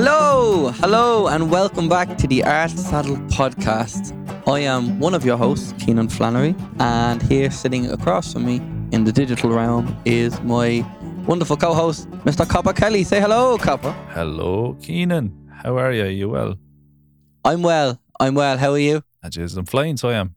Hello, hello, and welcome back to the Art Saddle podcast. I am one of your hosts, Kenan Flannery, and here sitting across from me in the digital realm is my wonderful co host, Mr. Copper Kelly. Say hello, Copper. Hello, Kenan. How are you? Are you well? I'm well. I'm well. How are you? I just, I'm flying, so I am.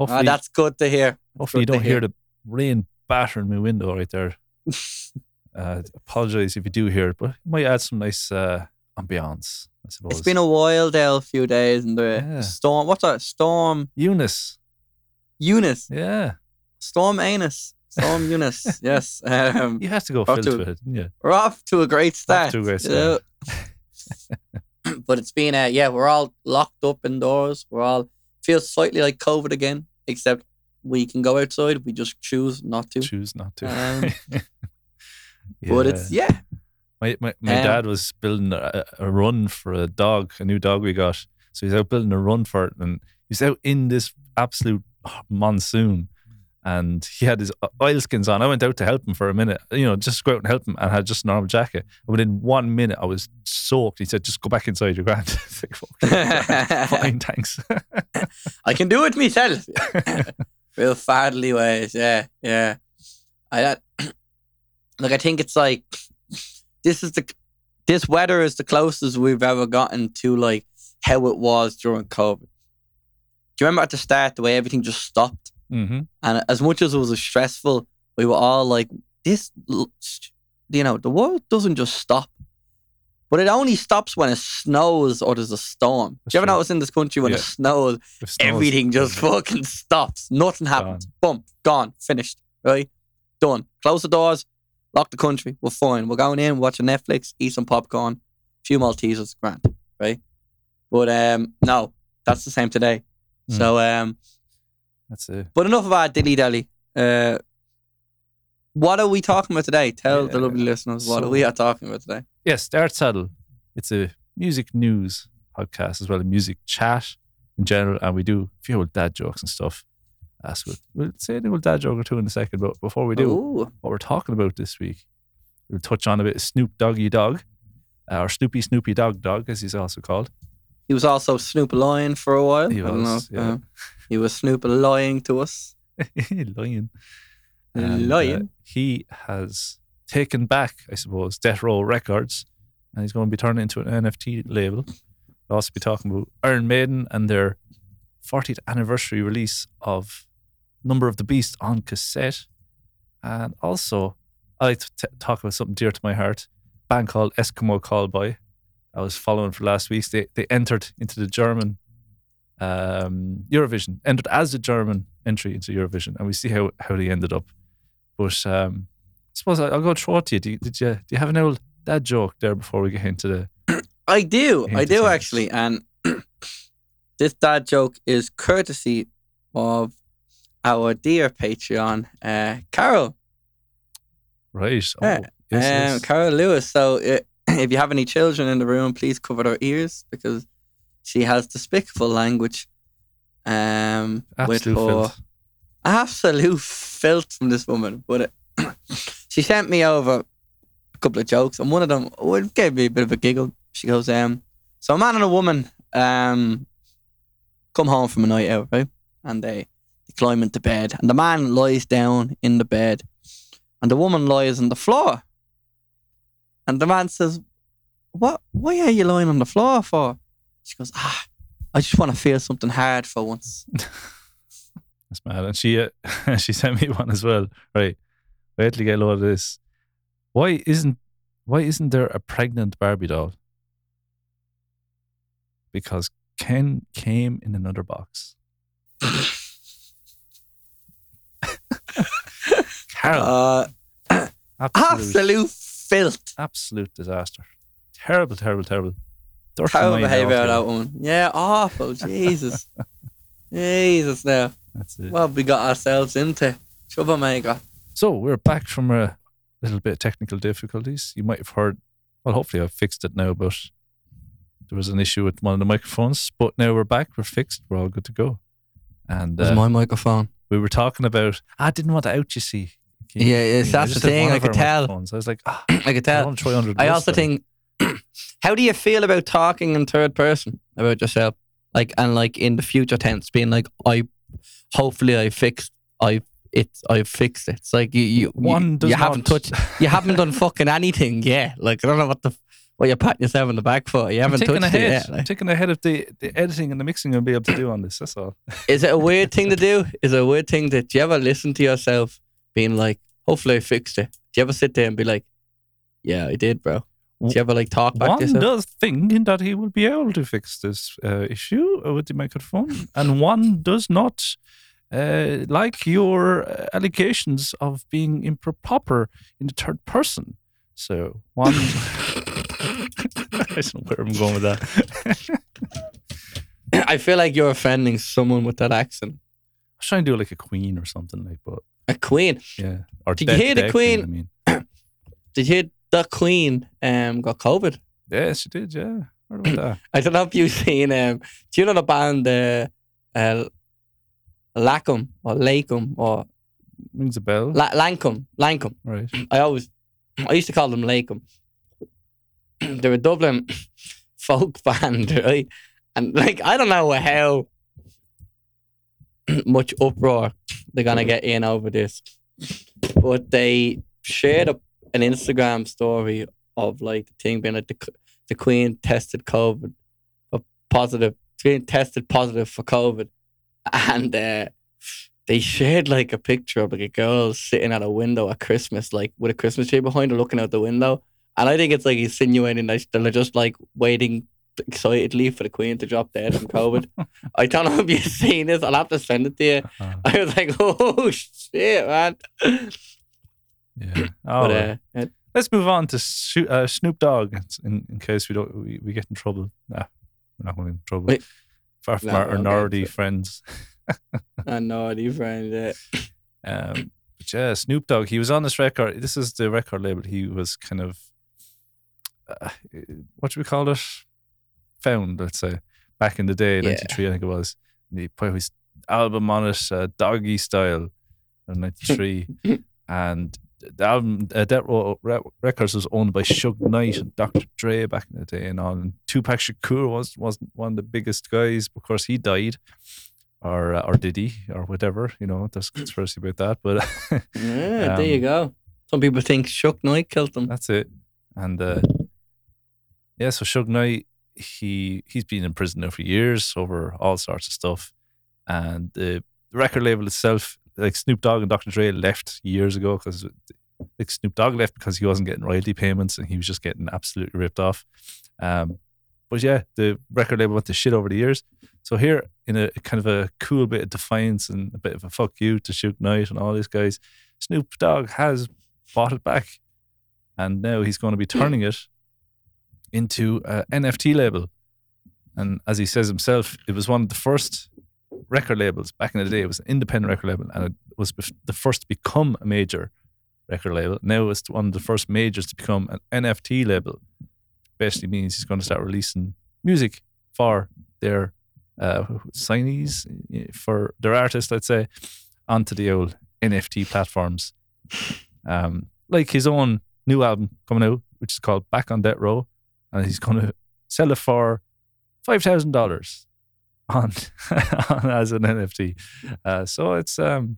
Hopefully, Ah, that's good to hear. hopefully you good don't hear the rain battering my window right there. uh, apologize if you do hear it, but it might add some nice uh, ambiance, I suppose. It's been a Dale, a few days, and the Yeah. storm. What's that? Storm Eunice. Eunice. Yeah. Storm Anus. Storm Eunice. yes. Um, You had to go filter it, we're off to a great start. to a great know. but it's been, uh, yeah, we're all locked up indoors. We're all feels slightly like COVID again, except we can go outside. We just choose not to. Choose not to. Um, But it's yeah, My my, my Um, dad was building a, a run for a dog, a new dog we got. So he's out building a run for it, and he's out in this absolute monsoon, and he had his oilskins on. I went out to help him for a minute, you know, just go out and help him, and had just a normal jacket. And within one minute, I was soaked. He said, "Just go back inside your grand." Like, "Fuck, Fine, thanks. I can do it myself. Real fatherly ways, yeah, yeah. I that like I think it's like this is the this weather is the closest we've ever gotten to like how it was during COVID. Do you remember at the start the way everything just stopped? hmm And as much as it was stressful, we were all like, this, you know, the world doesn't just stop. But it only stops when it snows or there's a storm. That's Do you ever true. notice in this country when it Yeah. snows, everything just fucking stops. Nothing happens. Boom, gone, finished, right? Done. Close the doors, lock the country. We're fine. We're going in, watching Netflix, eat some popcorn, a few Maltesers, grand, right? But um, no, that's the same today. Mm. So um, That's it. but enough about our dilly dally. Uh, what are we talking about today? Tell the lovely listeners what so- we are talking about today. Yes, Dart Saddle. It's a music news podcast as well, a music chat in general, and we do a few old dad jokes and stuff. Uh, so we'll, we'll say an old dad joke or two in a second, but before we do, Ooh. what we're talking about this week, we'll touch on a bit of Snoop Doggy Dogg, uh, or Snoopy Snoopy Dog Dog, as he's also called. He was also Snoop Lion for a while. He don't know was, yeah. uh, he was Snoop lying to us. Lion. And, uh, he has taken back, I suppose, Death Row Records, and he's going to be turning it into an NFT label. We'll also be talking about Iron Maiden and their 40th anniversary release of Number of the Beast on cassette. And also, I like to t- talk about something dear to my heart. A band called Eskimo Callboy. I was following for last week. They they entered into the German um, Eurovision, entered as a German entry into Eurovision, and we see how how they ended up. But um, I suppose I- I'll go throw it to you. Do you, did you do you have an old dad joke there before we get into the? I do. I do actually. And this dad joke is courtesy of our dear Patreon, uh, Carol. Right. Oh, Yeah. yes, um, yes. Carol Lewis. So uh, if you have any children in the room, please cover their ears because she has despicable language. Um, with Absolute her filth. absolute filth from this woman. But uh, she sent me over a couple of jokes, and one of them oh, it gave me a bit of a giggle. She goes, um, "So a man and a woman um, come home from a night out, right? And they climb into bed, and the man lies down in the bed, and the woman lies on the floor. And the man says, "What? Why are you lying on the floor for?" She goes, "Ah, I just want to feel something hard for once." That's mad. And she uh, she sent me one as well. Right. Wait till you get a load of this. Why isn't why isn't there a pregnant Barbie doll? Because Ken came in another box. Carol, Uh, absolute, absolute filth. absolute disaster. Terrible, terrible, terrible. Dirty Terrible mind behaviour out of that woman. Yeah, awful. Jesus. Jesus now. That's it. What have we got ourselves into? Troublemaker. So we're back from a little bit of technical difficulties. You might have heard, well, hopefully I've fixed it now, but there was an issue with one of the microphones. But now we're back, we're fixed, we're all good to go. And That's uh, my microphone. we were talking about, I didn't want to out, you see. Yeah, yes, I that's the thing, I could tell. microphones. I was like, ah, I could I tell. try under I also think How do you feel about talking in third person about yourself? Like and like in the future tense, being like, I hopefully I fixed I it's I fixed it. It's like you you One you, does you haven't touched you haven't done fucking anything yet. Like I don't know what the what you're patting yourself on the back for. You haven't touched it ahead. yet. I'm like. taking ahead of the, the editing and the mixing I'll be able to do on this. That's all. Is it a weird thing to do? Is it a weird thing that do you ever listen to yourself being like, hopefully I fixed it? Do you ever sit there and be like, Yeah, I did, bro? Do you ever like talk back to One yourself? does think that he will be able to fix this uh, issue with the microphone, and one does not uh, like your uh, allegations of being improper in the third person. So one, I don't know where I'm going with that. I feel like you're offending someone with that accent. I was trying to do like a queen or something like, but A queen. yeah, or Did you hear the Queen? I mean, Did you hear the queen um got COVID? yes, she did. Yeah, heard about that. I don't know if you've seen um do you know the band uh, uh Lacum or Lacum or Rings a bell, La- Lankum? Lankum. right? I always I used to call them Lacum. They're a Dublin folk band, right? And like I don't know how much uproar they're gonna get in over this. But they shared a, an Instagram story of like the thing being like the, the Queen tested COVID a positive Queen tested positive for COVID and uh they shared like a picture of like a girl sitting at a window at Christmas, like with a Christmas tree behind her, looking out the window. And I think it's like insinuating that they're just like waiting excitedly for the Queen to drop dead from COVID. I don't know if you've seen this. I'll have to send it to you. Uh, I was like, oh shit, man. yeah. Oh, but uh, it- Let's move on to Sho- uh, Snoop Dogg in, in case we don't we, we get in trouble. Nah, we're not going to get in trouble. Wait. Far from No, our, get nerdy friends. You friend. Uh, Um, but yeah, Snoop Dogg. He was on this record. This is the record label. He was kind of uh, what do we call it? Found, let's say, back in the day, Yeah. '93, I think it was. And he put his album on it, uh, Doggystyle, in '93, and the album uh, Death Row Re- Records was owned by Suge Knight and Dr. Dre back in the day, and all. And Tupac Shakur was wasn't one of the biggest guys. Of course, he died. Or, uh, or did he, or whatever? You know, there's conspiracy about that, but yeah, there you Um, go. Some people think Suge Knight killed him. That's it. And uh, yeah, so Suge Knight, he he's been in prison now for years over all sorts of stuff. And the record label itself, like Snoop Dogg and Dr. Dre left years ago because like Snoop Dogg left because he wasn't getting royalty payments and he was just getting absolutely ripped off. Um, but yeah, the record label went to shit over the years. So here, in a kind of a cool bit of defiance and a bit of a fuck you to Suge Knight and all these guys, Snoop Dogg has bought it back, and now he's going to be turning it into an NFT label. And as he says himself, it was one of the first record labels back in the day. It was an independent record label, and it was the first to become a major record label. Now it's one of the first majors to become an NFT label. Basically means he's going to start releasing music for their uh, signees, for their artists, let's say, onto the old NFT platforms. Um, like his own new album coming out, which is called Back on Death Row, and he's going to sell it for five thousand dollars on, as an NFT. Uh, so it's um,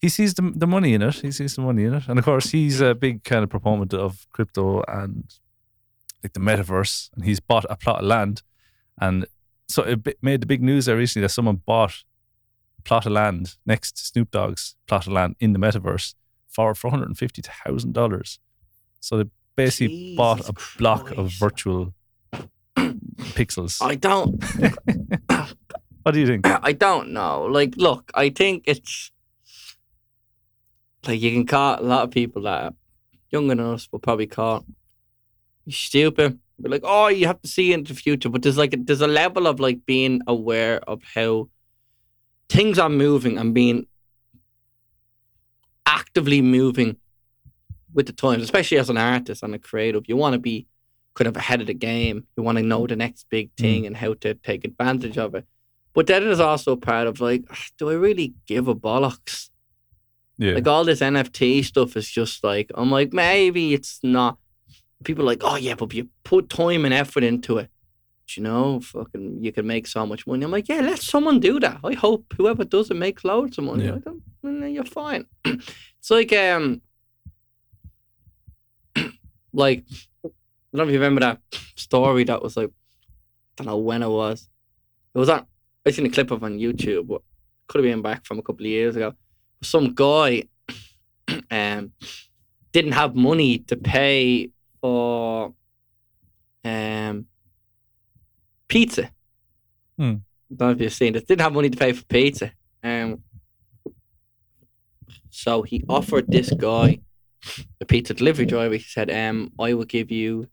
he sees the the money in it. He sees the money in it, and of course he's a big kind of proponent of crypto and like the metaverse, and he's bought a plot of land, and so it made the big news there recently that someone bought a plot of land next to Snoop Dogg's plot of land in the metaverse for four hundred and fifty thousand dollars. So they basically bought a Jesus block of virtual pixels. I don't. What do you think? I don't know. Like, look, I think it's like you can call a lot of people that are younger than us will probably call you stupid. But like, oh, you have to see into the future. But there's like a, there's a level of like being aware of how things are moving and being actively moving with the times, especially as an artist and a creative. You want to be kind of ahead of the game. You want to know the next big thing and how to take advantage of it. But then also part of like, do I really give a bollocks? Yeah. Like all this NFT stuff is just like, I'm like, maybe it's not people are like, oh yeah, but you put time and effort into it. You know, fucking, you can make so much money. I'm like, yeah, let someone do that. I hope whoever does it makes loads of money. Yeah. Then you're fine. it's like, um, like, I don't know if you remember that story that was like, I don't know when it was. It was on, I seen a clip of on YouTube, but could have been back from a couple of years ago. Some guy um, didn't have money to pay for um, pizza. Hmm. I don't know if you've seen this. Didn't have money to pay for pizza. Um, so he offered this guy, the pizza delivery driver, he said, um, I will give you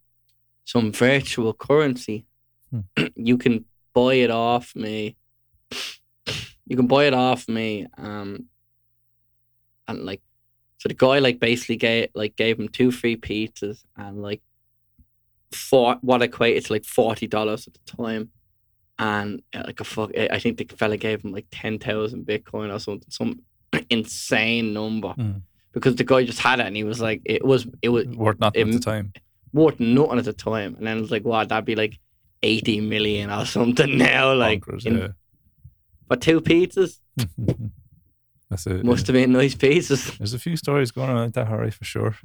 some virtual currency. Hmm. you can buy it off me. You can buy it off me. Um, and like, so the guy like basically gave like gave him two free pizzas and like for what equated to like forty dollars at the time, and uh, like a fuck, I think the fella gave him like ten thousand Bitcoin or something, some insane number Mm. Because the guy just had it and he was like, it was it was Worth nothing at the time. worth nothing at the time, and then it was like, wow, that'd be like eighty million or something now, like Bonkers, in- for two pizzas. That's it. Must have been nice pizzas. There's a few stories going on like that, Harry, for sure.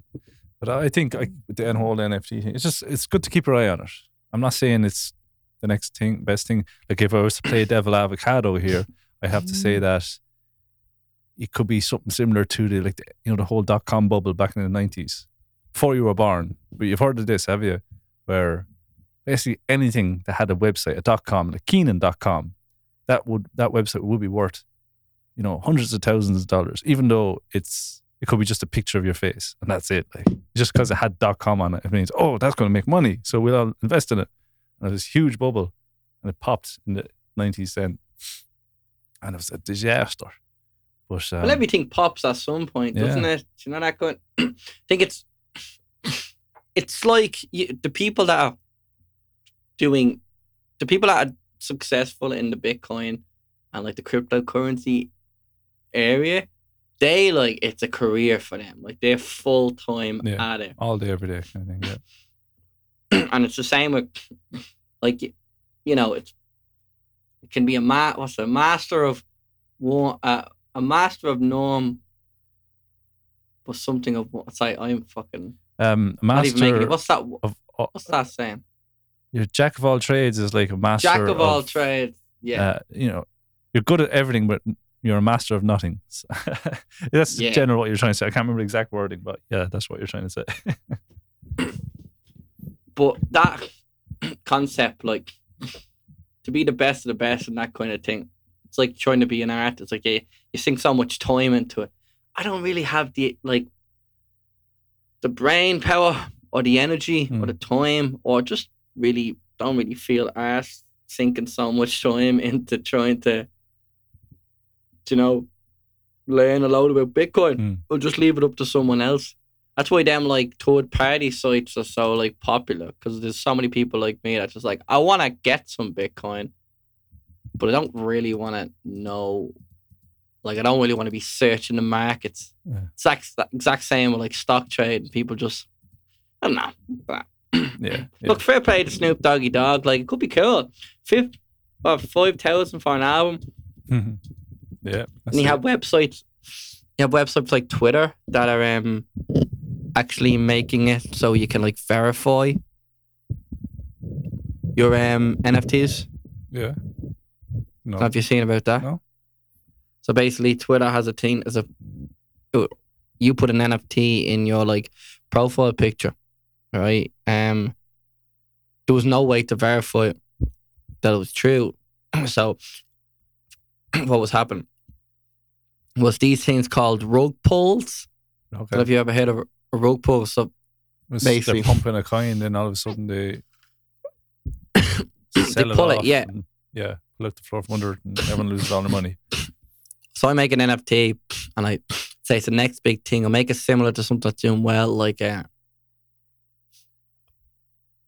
But I think with the whole NFT thing, it's just it's good to keep your eye on it. I'm not saying it's the next thing, best thing. Like if I was to play devil avocado here, I have to say mm. that it could be something similar to the like the, you know the whole dot com bubble back in the nineties before you were born. But you've heard of this, have you? Where basically anything that had a website, a dot com, like Kenan.com, that would that website would be worth you know hundreds of thousands of dollars, even though it's it could be just a picture of your face and that's it. Like just because it had dot com on it, it means oh that's going to make money, so we'll all invest in it. And it was this huge bubble, and it popped in the nineties then, and it was a disaster. But um, well, everything pops at some point, doesn't yeah. it? Do you know that going? I think it's it's like you, the people that are doing the people that are successful in the Bitcoin and like the cryptocurrency area. They like it's a career for them. Like they're full time Yeah. at it. all day, every day kind of thing. Yeah. and it's the same with like you know it's it can be a ma what's a master of one uh, a master of norm but something of what say I'm fucking Um, not even making master it what's that of uh, what's that saying your jack of all trades is like a master jack of all trades yeah uh, you know, you're good at everything, but you're a master of nothing. So that's Yeah. general what you're trying to say. I can't remember the exact wording, but yeah, that's what you're trying to say. but that concept like to be the best of the best and that kind of thing it's like trying to be an art it's like you, you sink so much time into it i don't really have the like the brain power or the energy or Hmm. the time or just really don't really feel ass sinking so much time into trying to you know learn a lot about bitcoin Hmm. or just leave it up to someone else that's why them like third party sites are so like popular because there's so many people like me that's just like I want to get some Bitcoin, but I don't really want to know. Like I don't really want to be searching the markets. Yeah. Exact exact same with like stock trade. People just I don't know. Yeah. Look, fair play to Snoop Doggy Dogg. Like it could be cool. Fifth, what, five thousand for an album. yeah. And you have websites. You have websites like Twitter that are um actually making it so you can like verify your um NFTs. yeah. No. Have you seen about that? No. So basically, Twitter has a thing as a you put an NFT in your like profile picture, right? Um, there was no way to verify that it was true. so, what was happening was these things called rug pulls. okay. Have you ever heard of a rug pull? So Was basically- they're pumping a coin, then all of a sudden they sell pull it, off yeah. yeah, pull out the floor from under it, and everyone loses all their money. So I make an NFT and I say it's the next big thing. I make it similar to something that's doing well, like uh,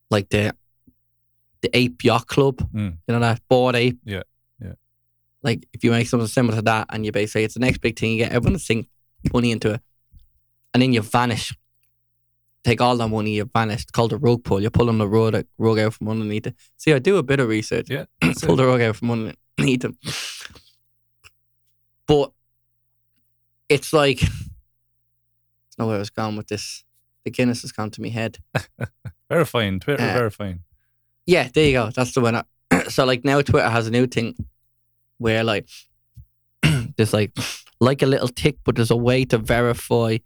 like the the Ape Yacht Club. Mm. You know that Bored Ape. Yeah, yeah. Like if you make something similar to that, and you basically say it's the next big thing, you get everyone to sink money into it, and then you vanish. take all that money, you vanish. It's called a rug pull. You're pulling the rug, rug out from underneath it. See, I do a bit of research. Yeah. Pull it. the rug out from underneath them. But it's like, I know where I was going with this. The Guinness has gone to my head. Verifying. Twitter Uh, verifying. Yeah, there you go. That's the winner. so like now Twitter has a new thing where like there's like like a little tick, but there's a way to verify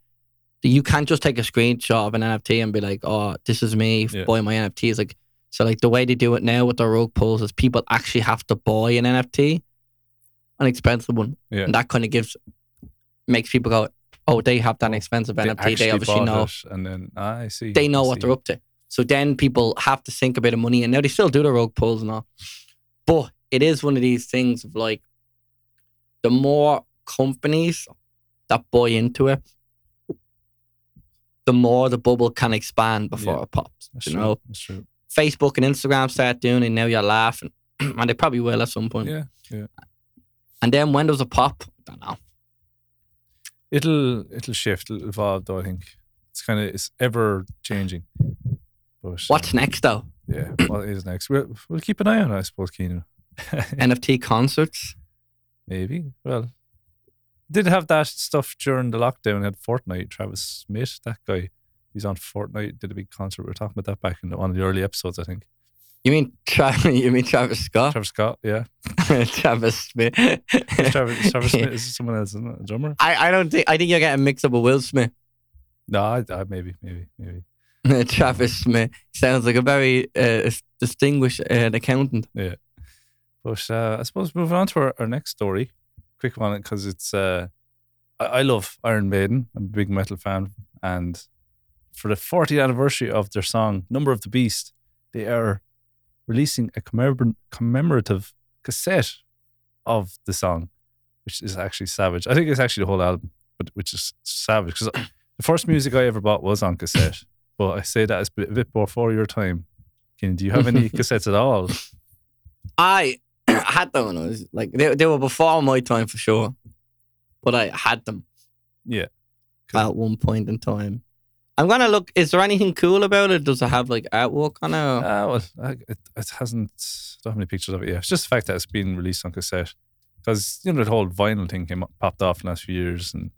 you can't just take a screenshot of an NFT and be like, oh, this is me Yeah. buying my NFT. It's like so like the way they do it now with the rug pulls is people actually have to buy an NFT, an expensive one. Yeah. And that kind of gives makes people go, Oh, they have that expensive NFT. They obviously know and then ah, I see. they know I what see. they're up to. So then people have to sink a bit of money, and now they still do the rogue pulls and all. But it is one of these things of like, the more companies that buy into it, the more the bubble can expand before Yeah. it pops. You true. know. Facebook and Instagram start doing it, now you're laughing, and they probably will at some point. Yeah. Yeah. And then when does it pop? I don't know. It'll it'll shift. It'll evolve. Though I think it's kind of it's ever changing. But What's um, next though? Yeah. What is next? We'll we'll keep an eye on. it, I suppose, Kenan. NFT concerts. Maybe. Well, did have that stuff during the lockdown. Had Fortnite. Travis Smith, that guy, he's on Fortnite. Did a big concert. We were talking about that back in one of the early episodes, I think. You mean Tra- you mean Travis Scott? Travis Scott, yeah. Travis Smith. Travis, Travis Smith is someone else, isn't it? A drummer? I, I don't think I think you're getting mixed up with Will Smith. No, I, I, maybe, maybe, maybe. Travis Smith sounds like a very uh, distinguished uh, accountant. Yeah. But uh, I suppose moving on to our, our next story, quick one because it's uh, I, I love Iron Maiden. I'm a big metal fan, and for the 40th anniversary of their song "Number of the Beast," they are releasing a commemor- commemorative cassette of the song, which is actually savage. I think it's actually the whole album, but which is savage because the first music I ever bought was on cassette. But I say that as a bit, a bit before your time. Ken, do you have any cassettes at all? I had them when I was like they, they were before my time for sure, but I had them Yeah. at one point in time. I'm gonna look. Is there anything cool about it? Does it have like artwork on it? or- Ah, well, I, it, it hasn't. Don't have any pictures of it yet. It's just the fact that it's been released on cassette. Because you know the whole vinyl thing came up, popped off in the last few years, and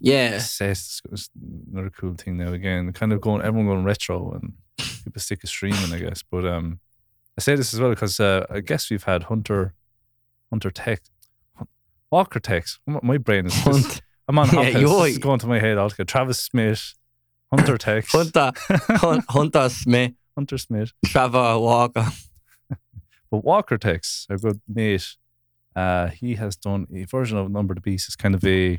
yeah, cassette is another cool thing now. Again, kind of going, everyone going retro, and people stick to streaming, I guess. But um, I say this as well because uh, I guess we've had Hunter, Hunter Tech, Walker Tex. My my brain is. Hunt, I'm on Yeah, you're- This is going to my head altogether. Travis Smith, Hunter Tex, Hunter, Hun- Hunter Smith, Hunter Smith. Trevor Walker. But Walker Tex, a good mate, uh, he has done a version of Number the Beast. It's kind of a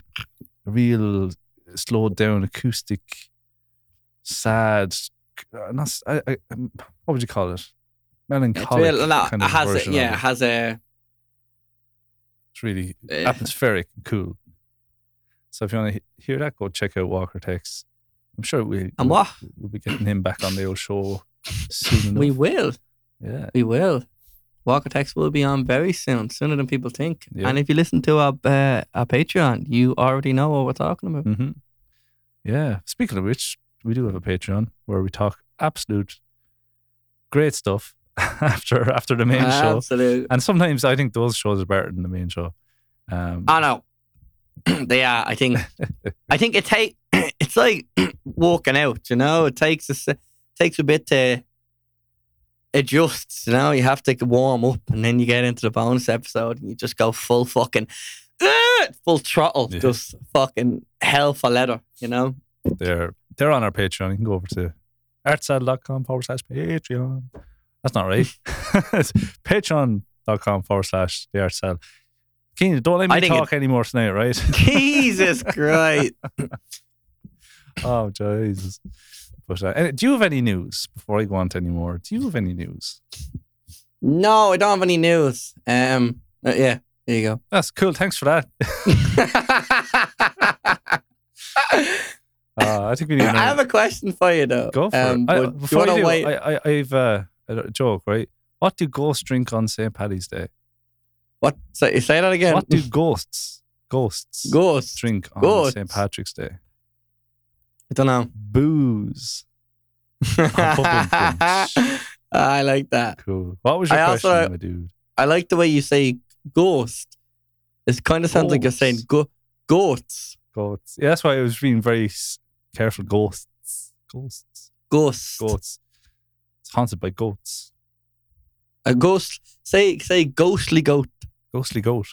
real slowed down acoustic, sad. uh, Not I, I, um, what would you call it? Melancholic real, no, kind of has a, version. yeah, of it has a It's really uh, atmospheric and cool. So if you want to hear that, go check out Walker Tex. I'm sure we and what we'll be getting him back on the old show soon enough. we will. yeah, We will. Walker Tex will be on very soon, sooner than people think. Yeah. And if you listen to our uh, our Patreon, you already know what we're talking about. hmm Yeah. Speaking of which, we do have a Patreon where we talk absolute great stuff after after the main show. Absolutely. And sometimes I think those shows are better than the main show. Um, I know. they are. I think. I think it take. It's like walking out. You know, it takes a takes a bit to adjust. You know, you have to warm up, and then you get into the bonus episode, and you just go full fucking. "Ah!" Full throttle, Yeah. just fucking hell for leather, you know? they're they're on our Patreon. You can go over to artside.com forward slash Patreon. That's not right. it's patreon.com forward slash the art cell. Keen, don't let me talk anymore tonight, right? Jesus Christ. Oh, Jesus. But uh, do you have any news before I go on to any more? Do you have any news? No, I don't have any news. Um, uh, yeah, there you go. That's cool. Thanks for that. Uh, I think we need. I have a question for you though. Go for um, it. I, before you, you do, wait? I, I, I've uh, a joke, right? What do ghosts drink on St. Paddy's Day? what? Say, say that again. What do ghosts ghosts Ghosts? drink on? St. Patrick's Day? I don't know. Booze. Ah, I like that. Cool. What was your I question, also- my dude? I like the way you say ghost. It kind of sounds like you're saying go- goats. Goats. Yeah, that's why I was being very careful. Ghosts. Ghosts. Ghosts. Goats. It's haunted by goats. A ghost. Say say ghostly goat. Ghostly goat.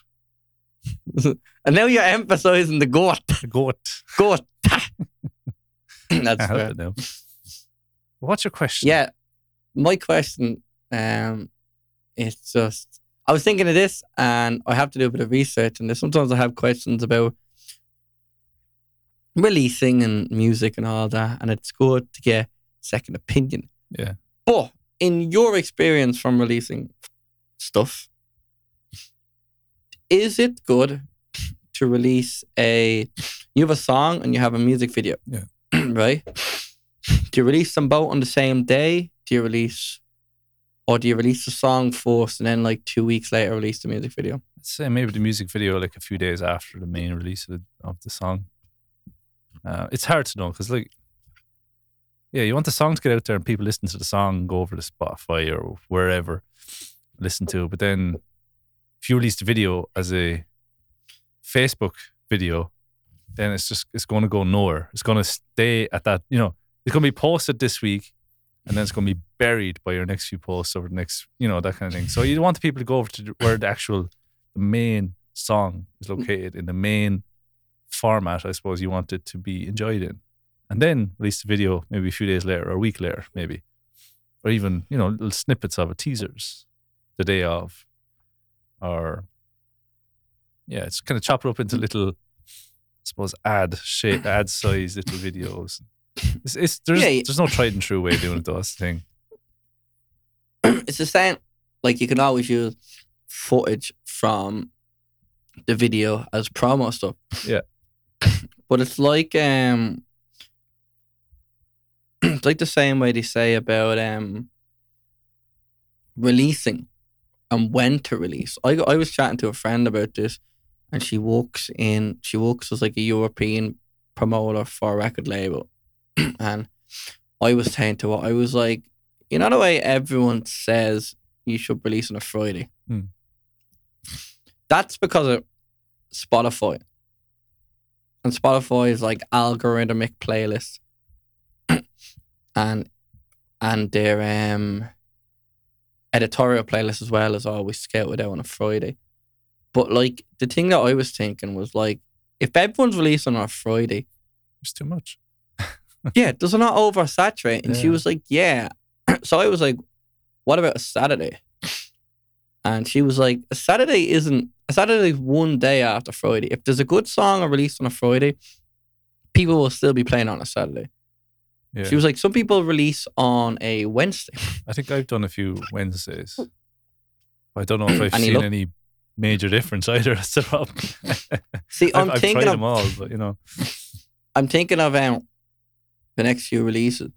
And now you're emphasizing the goat. Goat. Goat. I That's help fair. now. What's your question? Yeah. My question um is just I was thinking of this and I have to do a bit of research and sometimes I have questions about releasing and music and all that and it's good to get second opinion. Yeah. But in your experience from releasing stuff, is it good to release a you have a song and you have a music video? Yeah. Right? Do you release them both on the same day? Do you release or do you release the song first and then like two weeks later release the music video? Say maybe the music video like a few days after the main release of the, of the song. Uh, it's hard to know because like, yeah, you want the song to get out there and people listen to the song, go over to Spotify or wherever, listen to it. But then if you release the video as a Facebook video, then it's just it's going to go nowhere. It's going to stay at that. You know, it's going to be posted this week, and then it's going to be buried by your next few posts over the next, you know, that kind of thing. So you want the people to go over to where the actual the main song is located in the main format. I suppose you want it to be enjoyed in, and then release the video maybe a few days later or a week later, maybe, or even you know little snippets of it, teasers, the day of, or yeah, it's kind of chop it up into mm. little, I suppose, ad shape, ad size little videos. It's, it's there's Yeah, yeah. there's no tried and true way of doing it though. That's the thing. it's the same like you can always use footage from the video as promo stuff. Yeah. But it's like um it's like the same way they say about um releasing and when to release. I I was chatting to a friend about this and she works in she works as like a European promoter for a record label. and I was saying to her, I was like, you know the way everyone says you should release on a Friday? Hmm. That's because of Spotify. And Spotify is like algorithmic playlists. and and their um editorial playlist as well is always scouted out on a Friday. But like the thing that I was thinking was like if everyone's releasing on a Friday, It's too much. yeah, does it not oversaturate? And she was like, yeah. so I was like, what about a Saturday? And she was like, a Saturday isn't, a Saturday is one day after Friday. If there's a good song released on a Friday, people will still be playing on a Saturday. Yeah. She was like, some people release on a Wednesday. I think I've done a few Wednesdays. I don't know if I've seen look- any major difference either. That's the problem. See, I've, I'm I've thinking tried of, them all, but you know, I'm thinking of um, the next few releases.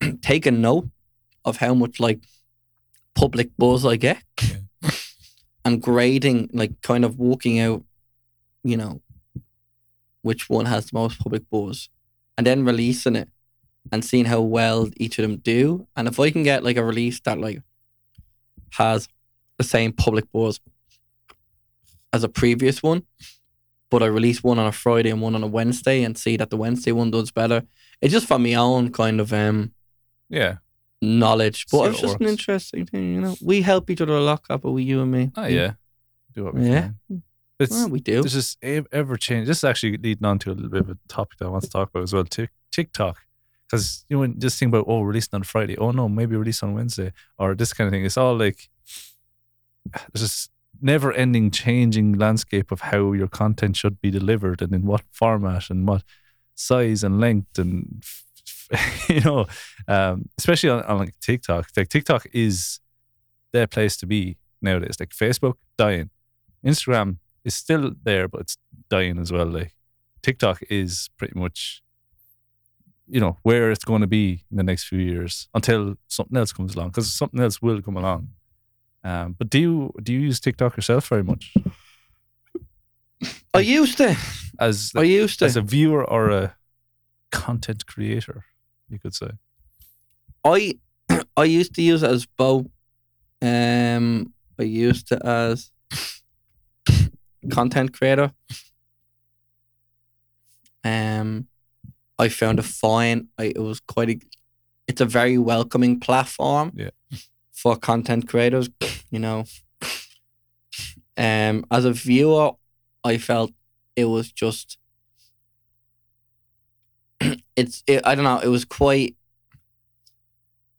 Taking note of how much like public buzz I get, Yeah. and grading, like kind of walking out, you know, which one has the most public buzz, and then releasing it, and seeing how well each of them do. And if I can get like a release that like has the same public buzz as a previous one, but I release one on a Friday and one on a Wednesday and see that the Wednesday one does better. It's just for my own kind of um yeah. knowledge. But it's what just an interesting thing, you know. We help each other a lot, Copper, we you and me. Oh yeah, do what we Yeah. can. It's Well, we do. this is ever change. This is actually leading on to a little bit of a topic that I want to talk about as well. Tik TikTok, because you know, just think about oh, releasing on Friday. Oh no, maybe release on Wednesday or this kind of thing. It's all like there's this never-ending changing landscape of how your content should be delivered and in what format and what size and length and you know, um, especially on, on like TikTok. Like TikTok is their place to be nowadays. Like Facebook dying, Instagram is still there, but it's dying as well. Like TikTok is pretty much, you know, where it's going to be in the next few years until something else comes along. Because something else will come along. Um, but do you do you use TikTok yourself very much I used to. as I used to. as a viewer or a content creator? You could say. I I used to use it as both. Um, I used it as content creator. Um, I found it fine. I, it was quite a. It's a very welcoming platform. Yeah. For content creators, you know. Um, as a viewer, I felt it was just. it's it, I don't know. It was quite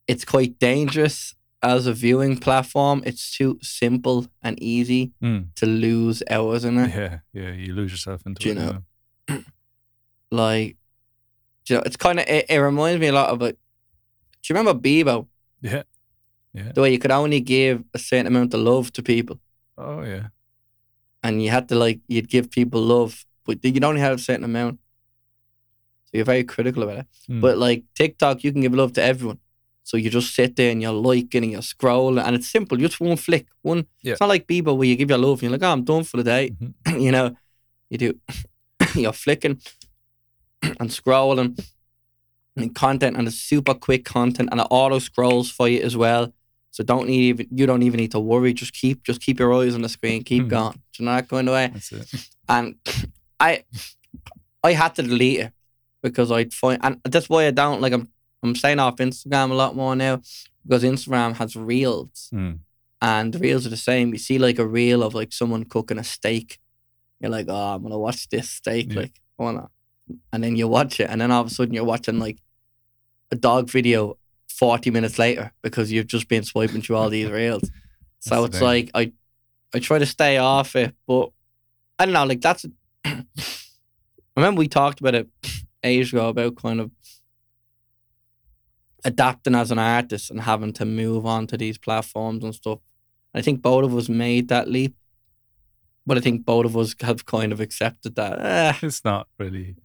it's quite dangerous as a viewing platform. It's too simple and easy Mm. to lose hours in it. Yeah, yeah. You lose yourself into Do you it. know? Like, you know, it's kind of it, it reminds me a lot of it. Do you remember Bebo? Yeah. Yeah. The way you could only give a certain amount of love to people, Oh yeah. and you had to like you'd give people love, but you'd only have a certain amount. So you're very critical about it. Mm. But like TikTok, you can give love to everyone. So you just sit there and you're liking and you're scrolling, and it's simple. Just one flick, one. Yeah. It's not like Bebo where you give your love and you're like, "Oh, I'm done for the day." Mhm. you know, you do. you're flicking and scrolling and content, and it's super quick content, and it auto scrolls for you as well. So don't need even you don't even need to worry. Just keep just keep your eyes on the screen. Keep Mhm. going. Do you know that kind of way? That's it. and I I had to delete it because I'd find and that's why I don't like I'm I'm staying off Instagram a lot more now because Instagram has reels Mm. and the reels are the same. You see like a reel of like someone cooking a steak. You're like, oh, I'm gonna watch this steak, Yeah. like, I wanna and then you watch it and then all of a sudden you're watching like a dog video 40 minutes later because you've just been swiping through all these reels. So That's it's like I I try to stay off it, but I don't know, like that's I remember we talked about it ages ago about kind of adapting as an artist and having to move on to these platforms and stuff. I think both of us made that leap. But I think both of us have kind of accepted that. Eh, It's not really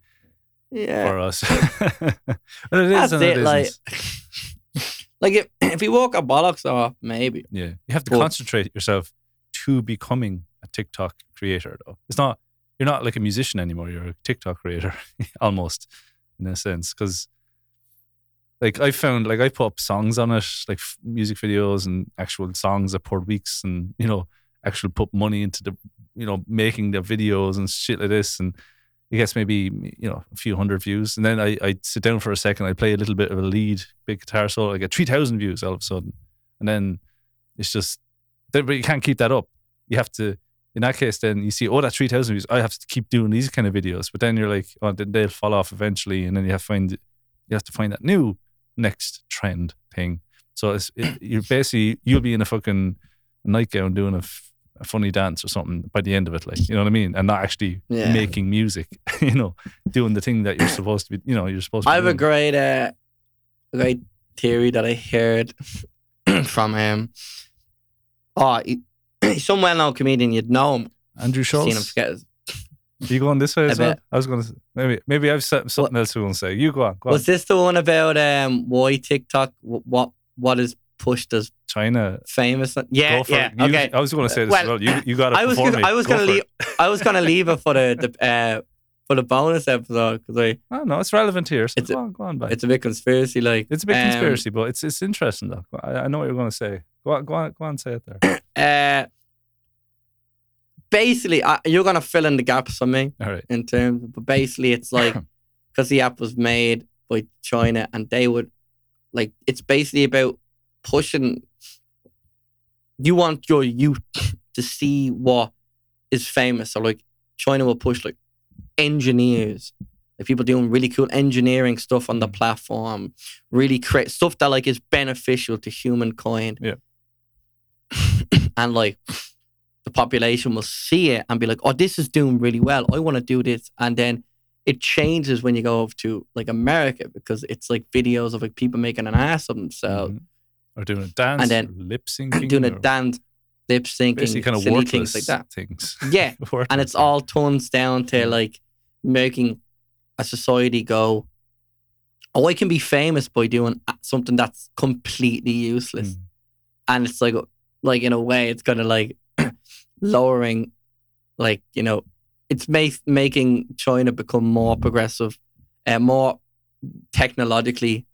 yeah. for us. but it is That's and it, it like. Like if, if you walk a bollocks off, maybe. Yeah. You have to But- concentrate yourself to becoming a TikTok creator though. It's not you're not like a musician anymore, you're a TikTok creator almost in a sense cuz like I found like I put up songs on it, like f- music videos and actual songs I poured weeks and you know actually put money into the you know making the videos and shit like this and it gets maybe you know a few hundred views and then I I sit down for a second I play a little bit of a lead big guitar solo I get 3000 views all of a sudden. And then it's just but you can't keep that up. You have to in that case then you see oh that's 3000 views I have to keep doing these kind of videos. But then you're like oh then they'll fall off eventually and then you have to find you have to find that new next trend thing. So it's it, you're basically you'll be in a fucking nightgown doing a, a funny dance or something by the end of it like you know what I mean and not actually Yeah. making music you know doing the thing that you're supposed to be you know you're supposed to I have a great uh, a great theory that I heard from him. Oh, he, he's some well known comedian, you'd know him. Andrew Seen him Schulz forget you going this way I as well? I was going to maybe maybe I've said something else I want to say. You go on. Go on. Was this the one about um why TikTok what what is pushed as China. famous? Yeah, for yeah. You- okay. I was going to say this Well, as well. You you got it. I was gonna. I was Go gonna leave it. I was gonna leave it for the, the uh for the bonus episode because I Oh, no, it's relevant here. So It's a- go on, go on, back. it's a bit conspiracy like. It's a bit Um, conspiracy, but it's it's interesting though. I, I know what you're going to say. Go on, go on, go on, say it there. Uh, basically, I, you're gonna fill in the gaps for me. All right. in terms, but basically it's like because the app was made by China and they would like it's basically about pushing. You want your youth to see what is famous, so like China will push like engineers, like people doing really cool engineering stuff on the platform, really create stuff that like is beneficial to humankind. Yeah. and like the population will see it and be like, oh, this is doing really well. I want to do this. And then it changes when you go over to like America because it's like videos of like people making an ass of themselves, Mhm. Or doing a dance, And then lip syncing, doing a dance, lip basically syncing, kind of silly things like that. things. Yeah. And it's all turns down to like making a society go, oh, I can be famous by doing something that's completely useless. Mm. and it's like like in a way it's kind of like lowering like you know it's make, making china become more progressive and more technologically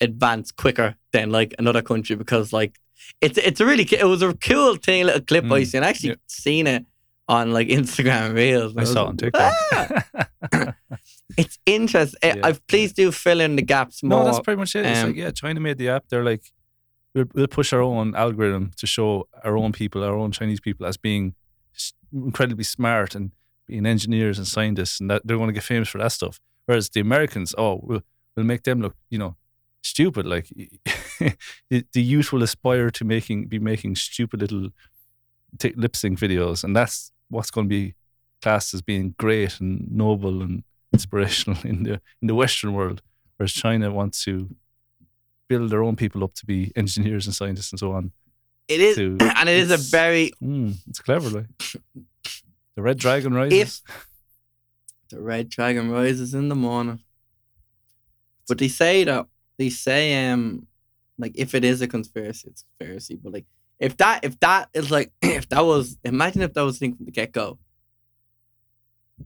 advanced quicker than like another country because like it's it's a really it was a cool thing little clip I Mm, seen. I actually yeah. seen it on like Instagram Reels. I was saw it on TikTok. "Ah!" It's interesting. Yeah, I please do fill in the gaps more. no, that's pretty much it. It's um, like, yeah, China made the app. They're like, we'll, we'll push our own algorithm to show our own people, our own Chinese people, as being incredibly smart and being engineers and scientists, and that they're going to get famous for that stuff. Whereas the Americans, oh, we'll, we'll make them look, you know, stupid. Like the the youth will aspire to making be making stupid little t- lip sync videos, and that's what's going to be classed as being great and noble and inspirational in the in the Western world. Whereas China wants to build their own people up to be engineers and scientists and so on. it is, to- and it is a very Mm, it's clever, like the Red Dragon rises. the red dragon rises in the morning. But they say that they say um like if it is a conspiracy, it's a conspiracy. But like if that if that is like if that was imagine if that was thing from the get go.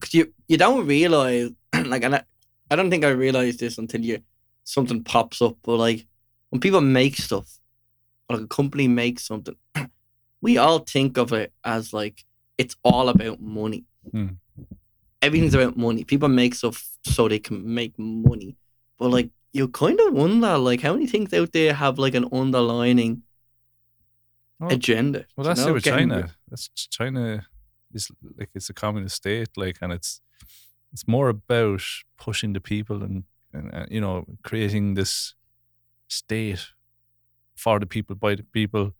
Cause you you don't realize like and I, I don't think I realized this until you something pops up. But like when people make stuff, or like a company makes something, we all think of it as like it's all about money. Hmm. Everything's about money. People make stuff so they can make money. But like you kind of wonder like how many things out there have like an underlining Oh, agenda. Well, you that's know, it with getting- China. That's China is like it's a communist state, like, and it's it's more about pushing the people and, and uh, you know creating this state for the people by the people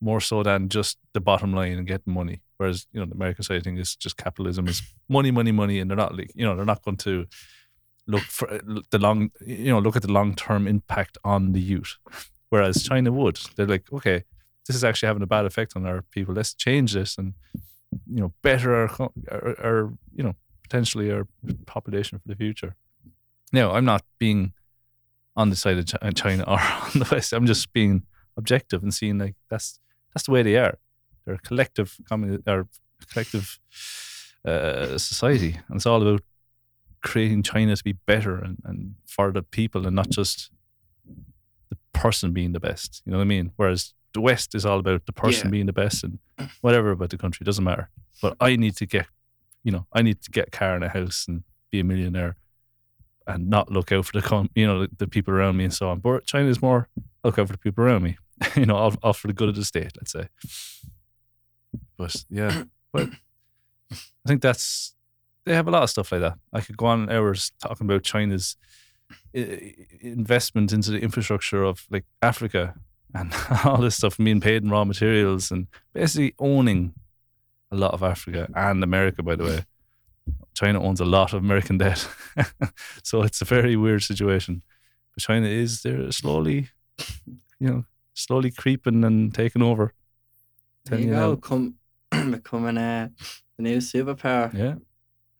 more so than just the bottom line and getting money. Whereas you know the American side thing is just capitalism is money, money, money, and they're not like you know they're not going to look for uh, the long you know look at the long term impact on the youth. Whereas China would, they're like, okay, this is actually having a bad effect on our people. Let's change this and you know better our, our, our you know potentially our population for the future. Now, I'm not being on the side of China or on the West. I'm just being objective and seeing like that's that's the way they are. They're a collective communi- or collective uh, society, and it's all about creating China to be better and, and for the people and not just the person being the best. You know what I mean? Whereas the West is all about the person Yeah. being the best and whatever about the country doesn't matter. But I need to get, you know, I need to get a car and a house and be a millionaire and not look out for the, com- you know, the, the people around me and so on. But China is more look out for the people around me, you know, all, all for the good of the state, let's say. But yeah, but I think that's they have a lot of stuff like that. I could go on hours talking about China's investment into the infrastructure of like Africa and all this stuff, being paid in raw materials and basically owning a lot of Africa and America. By the way, China owns a lot of American debt, so it's a very weird situation. But China is there slowly, you know, slowly creeping and taking over. There you you go, come becoming uh, the new superpower. Yeah,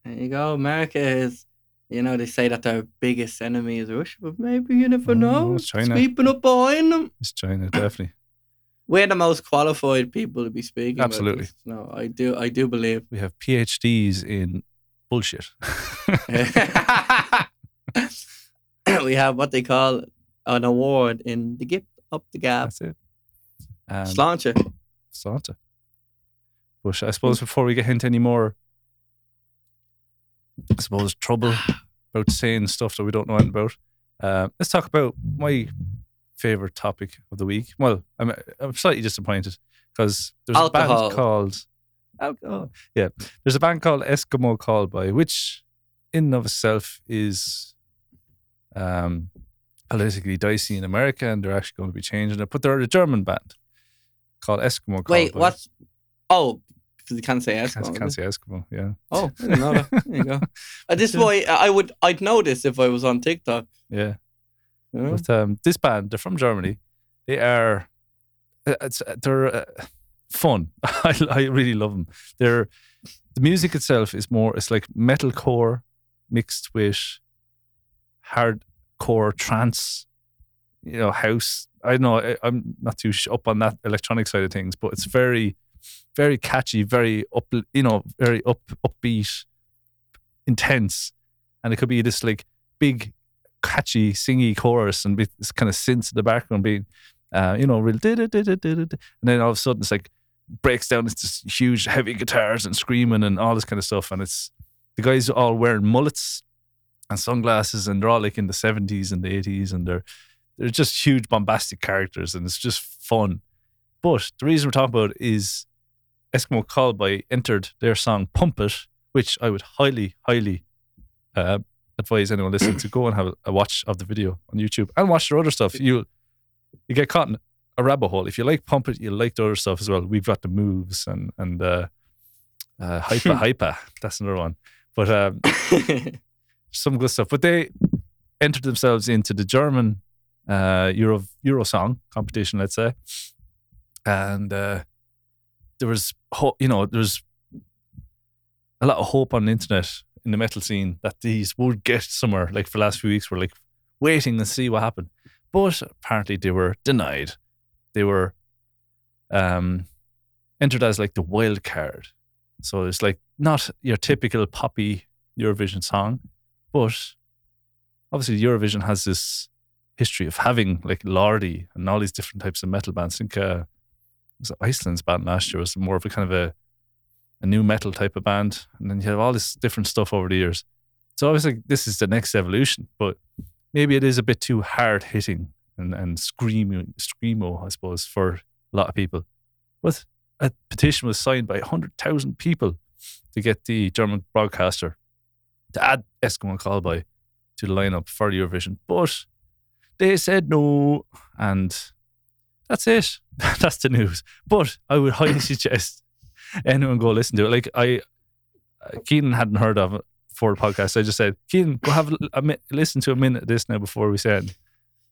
There you go. America is, you know, they say that their biggest enemy is Russia, but maybe you never Oh, know. it's China. Sweeping up behind them. it's China definitely. We're the most qualified people to be speaking. Absolutely. No, I do. I do believe. We have PhDs in bullshit. we have what they call an award in the gift up the gap. That's it. Um. But I suppose before we get into any more, I suppose trouble about saying stuff that we don't know anything about. Uh, let's talk about my favorite topic of the week. Well, I'm I'm slightly disappointed because there's a band called alcohol. Yeah, there's a band called Eskimo Callboy, which in and of itself is um, politically dicey in America, and they're actually going to be changing it. But they're a German band called Eskimo Callboy. Wait, what's? Oh, because you can't say Can't, can't say Eskimo. Yeah, Oh, I didn't know that. There you go. Uh, this boy, I would, I'd know this if I was on TikTok. yeah. You know? But um, this band, they're from Germany. They are, uh, it's, uh, they're uh, fun. I, I really love them. They're the music itself is more. It's like metalcore mixed with hardcore trance. You know, house. I don't know. I, I'm not too up on that electronic side of things, but it's very, very catchy, very up. You know, very up upbeat, intense, and it could be this like big catchy, singy chorus and this kind of synths in the background being, uh, you know, real. And then all of a sudden it's like breaks down into huge, heavy guitars and screaming and all this kind of stuff. And it's the guys are all wearing mullets and sunglasses and they're all like in the 70s and the 80s and they're they're just huge bombastic characters and it's just fun. But the reason we're talking about is Eskimo Callboy entered their song Pump It, which I would highly, highly uh, advise anyone listening to go and have a watch of the video on YouTube and watch their other stuff. You you get caught in a rabbit hole. If you like Pump It, you like the other stuff as well. We've got the moves and and uh, uh, Hyper Hyper. That's another one. But um, some good stuff. But they entered themselves into the German uh, Euro Euro song competition, let's say, and uh, there was you know there was a lot of hope on the internet in the metal scene that these would get somewhere. Like for the last few weeks, we're like waiting to see what happened, but apparently they were denied. They were um, entered as like the wild card. So it's like not your typical poppy Eurovision song, but obviously Eurovision has this history of having like Lordi and all these different types of metal bands. I think uh, was Iceland's band last year was more of a kind of a a new metal type of band, and then you have all this different stuff over the years. So obviously this is the next evolution, but maybe it is a bit too hard hitting and and screaming screamo, I suppose, for a lot of people. But a petition was signed by hundred thousand people to get the German broadcaster to add Eskimo Callboy to the lineup for Eurovision, but they said no, and that's it. that's the news. But I would highly suggest anyone go listen to it. Like I, Kenan hadn't heard of it for the podcast. So I just said, Kenan, go have a, a listen to a minute of this now before we send.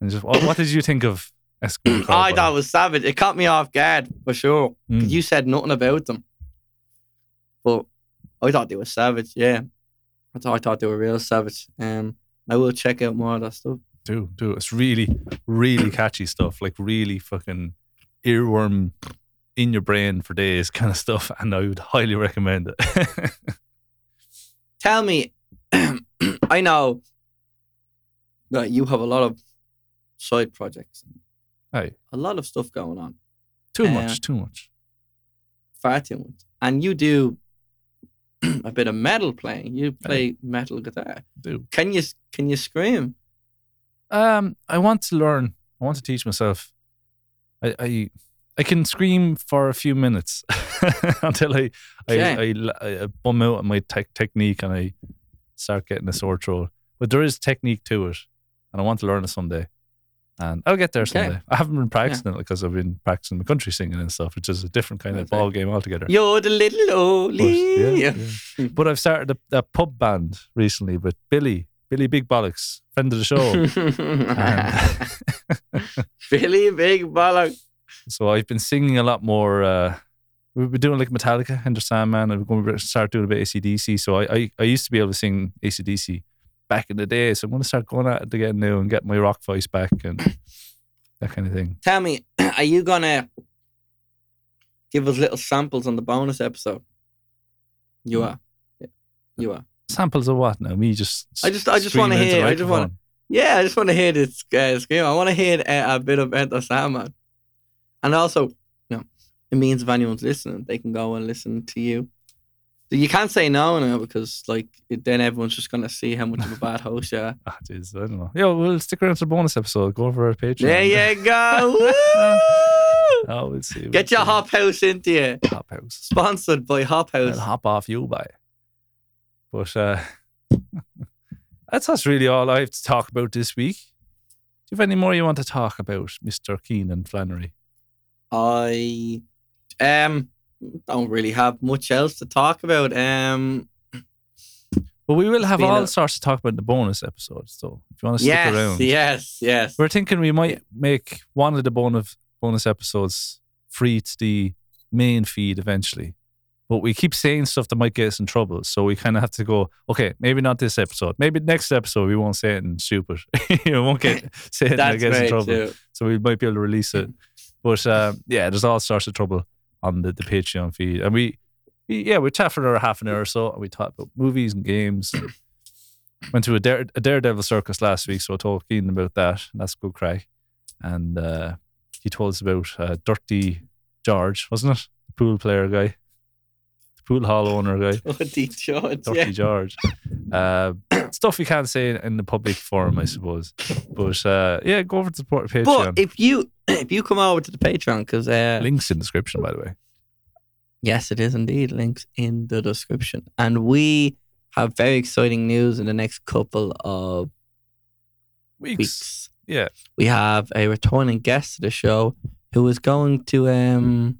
And just, what, what did you think of Eskimo? I it was savage. It caught me off guard for sure. Mm. You said nothing about them, but I thought they were savage. Yeah, I thought I thought they were real savage. Um, I will check out more of that stuff. Do do it's really really catchy stuff like really fucking earworm in your brain for days kind of stuff and i would highly recommend it. Tell me, I know that you have a lot of side projects, hey a lot of stuff going on, too Uh, much too much. Far too much, and you do a bit of metal playing. You play metal guitar. do. Can you can you scream? Um i want to learn i want to teach myself i i, I can scream for a few minutes until I I, Okay. I I bum out on my tech technique and i start getting a sore throat but there is technique to it and i want to learn it someday and I'll get there Okay. someday. I haven't been practicing it because I've been practicing the country singing and stuff, which is a different kind of ball game altogether. You're the little But, yeah, yeah. But I've started a, a pub band recently with Billy, Billy Big Bollocks, friend of the show. Billy Big Bollock. so I've been singing a lot more. Uh, we've been doing like Metallica, Enter Sandman, and we're going to start doing a bit of ACDC. So I, I, I used to be able to sing ACDC back in the day. So I'm going to start going at it again now and get my rock voice back and that kind of thing. Tell me, are you gonna give us little samples on the bonus episode? You are. Yeah, You are. Samples of what now? Me just. I just- I just wanna hear- I just wanna- Yeah, I just want to hear this uh, scream. I want to hear uh, a bit of Enter Sandman. And also, you know, it means if anyone's listening, they can go and listen to you. So you can't say no now because, like, then everyone's just going to see how much of a bad host you are. Ah, jeez, I don't know. Yeah, we'll stick around to the bonus episode. Go over our Patreon. There you go. Woo! Oh, we'll see. we'll Get your see. Hop House into you. hop house. Sponsored by Hop House. hop off you by. But uh, that's that's really all I have to talk about this week. Do you have any more you want to talk about, Mister Kenan Flannery? I um don't really have much else to talk about. Um, Well, we will have all a- sorts to talk about in the bonus episodes. So if you want to stick yes, around, yes, yes. we're thinking we might make one of the bonus bonus episodes free to the main feed eventually. But we keep saying stuff that might get us in trouble. So we kind of have to go, okay, maybe not this episode. Maybe next episode we won't say it anything stupid. we won't get say anything that gets in trouble. too. So we might be able to release it. But um, yeah, there's all sorts of trouble on the, the Patreon feed. And we, we yeah, we chat for another half an hour or so and we talk about movies and games went to a, dare, a Daredevil circus last week, so I told Kenan about that. And that's good crack. And uh, he told us about uh, Dirty George, wasn't it? The pool player guy, pool hall owner guy. Dirty George. Dirty Yeah. George. Uh, stuff you can't say in the public forum, I suppose. But uh, yeah, go over to the support Patreon. But if you if you come over to the Patreon, because uh, Links in the description, by the way. Yes, it is indeed. Links in the description. And we have very exciting news in the next couple of Weeks. weeks. Yeah. We have a returning guest to the show who is going to um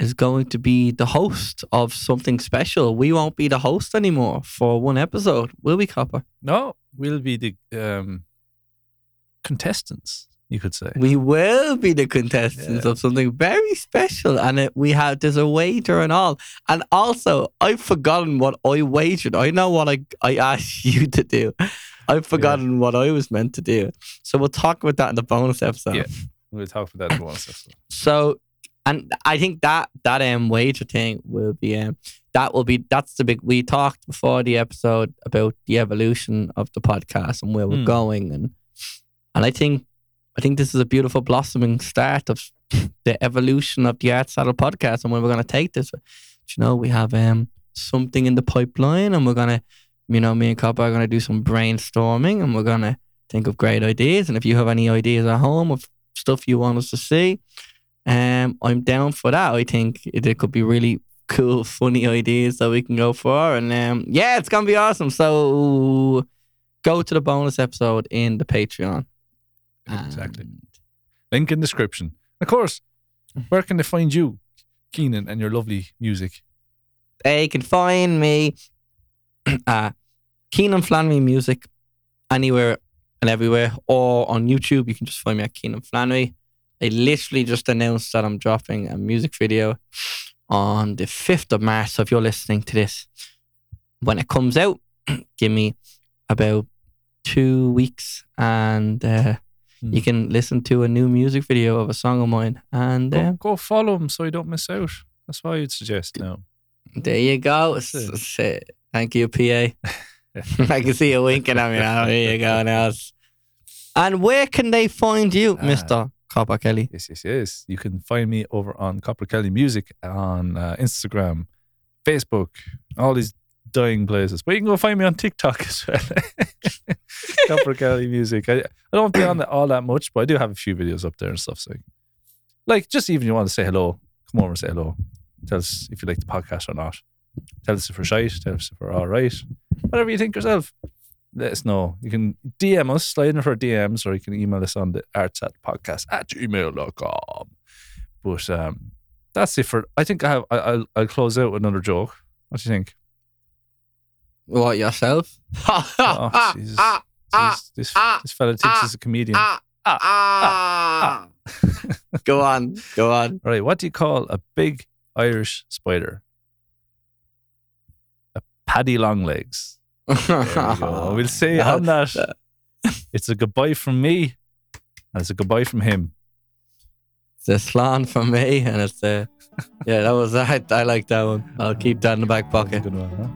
is going to be the host of something special. We won't be the host anymore for one episode, will we, Copper? No, we'll be the um, contestants, you could say. We will be the contestants Yeah. of something very special, and it, we have there's a wager and all. And also, I've forgotten what I wagered. I know what I I asked you to do. I've forgotten what I was meant to do. So we'll talk about that in the bonus episode. Yeah. We'll talk about that in one second. So, and I think that that um wager thing will be um that will be that's the big. We talked before the episode about the evolution of the podcast and where we're Hmm. going, and and I think I think this is a beautiful blossoming start of the evolution of the Art Saddle podcast and where we're going to take this. But, you know, we have um something in the pipeline, and we're gonna, you know, me and Copper are gonna do some brainstorming, and we're gonna think of great ideas. And if you have any ideas at home of stuff you want us to see, um, I'm down for that. I think it, it could be really cool, funny ideas that we can go for, and um, yeah, it's gonna be awesome. So go to the bonus episode in the Patreon. Exactly. And Link in description. Of course, where can they find you, Kenan, and your lovely music? They can find me uh Kenan Flannery Music anywhere and everywhere, or on YouTube. You can just find me at Kenan Flannery. I literally just announced that I'm dropping a music video on the 5th of March. So if you're listening to this when it comes out, give me about two weeks and uh, Hmm. you can listen to a new music video of a song of mine. And Go, uh, go follow him so you don't miss out. That's what I'd suggest now. There you go. It. Thank you, PA. I can see you winking at me now. There you go now. And where can they find you, Ah. Mr. Copper Kelly? Yes, yes, yes. You can find me over on Copper Kelly Music on uh, Instagram, Facebook, all these dying places. But you can go find me on TikTok as well. Copper Kelly Music. I, I don't be on it all that much, but I do have a few videos up there and stuff. So, can- like, just even if you want to say hello, come over and say hello. Tell us if you like the podcast or not. Tell us if we're shite. Tell us if we're all right. Whatever you think yourself. Let us know. You can DM us, slide in for DMs, or you can email us on the artsatpodcast at podcast at gmail.com. But um, that's it for. I think I have. I, I'll, I'll close out with another joke. What do you think? What, yourself? Oh, Jesus. This, this, ah, this fella thinks he's a comedian. ah, ah. Go on. Go on. All right. What do you call a big Irish spider? A paddy long legs. There we go. We'll see on that. It's a goodbye from me, and it's a goodbye from him. It's a slan for me, and it's a. Yeah, that was that. I like that one. I'll keep that in the back pocket. good one, huh?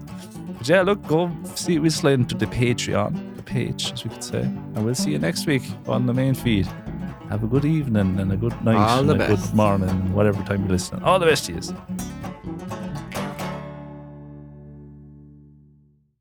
But yeah, look, go see. We slide into the Patreon, the page, as we could say, and we'll see you next week on the main feed. Have a good evening and a good night All and a best. good morning, whatever time you're listening. All the best to you.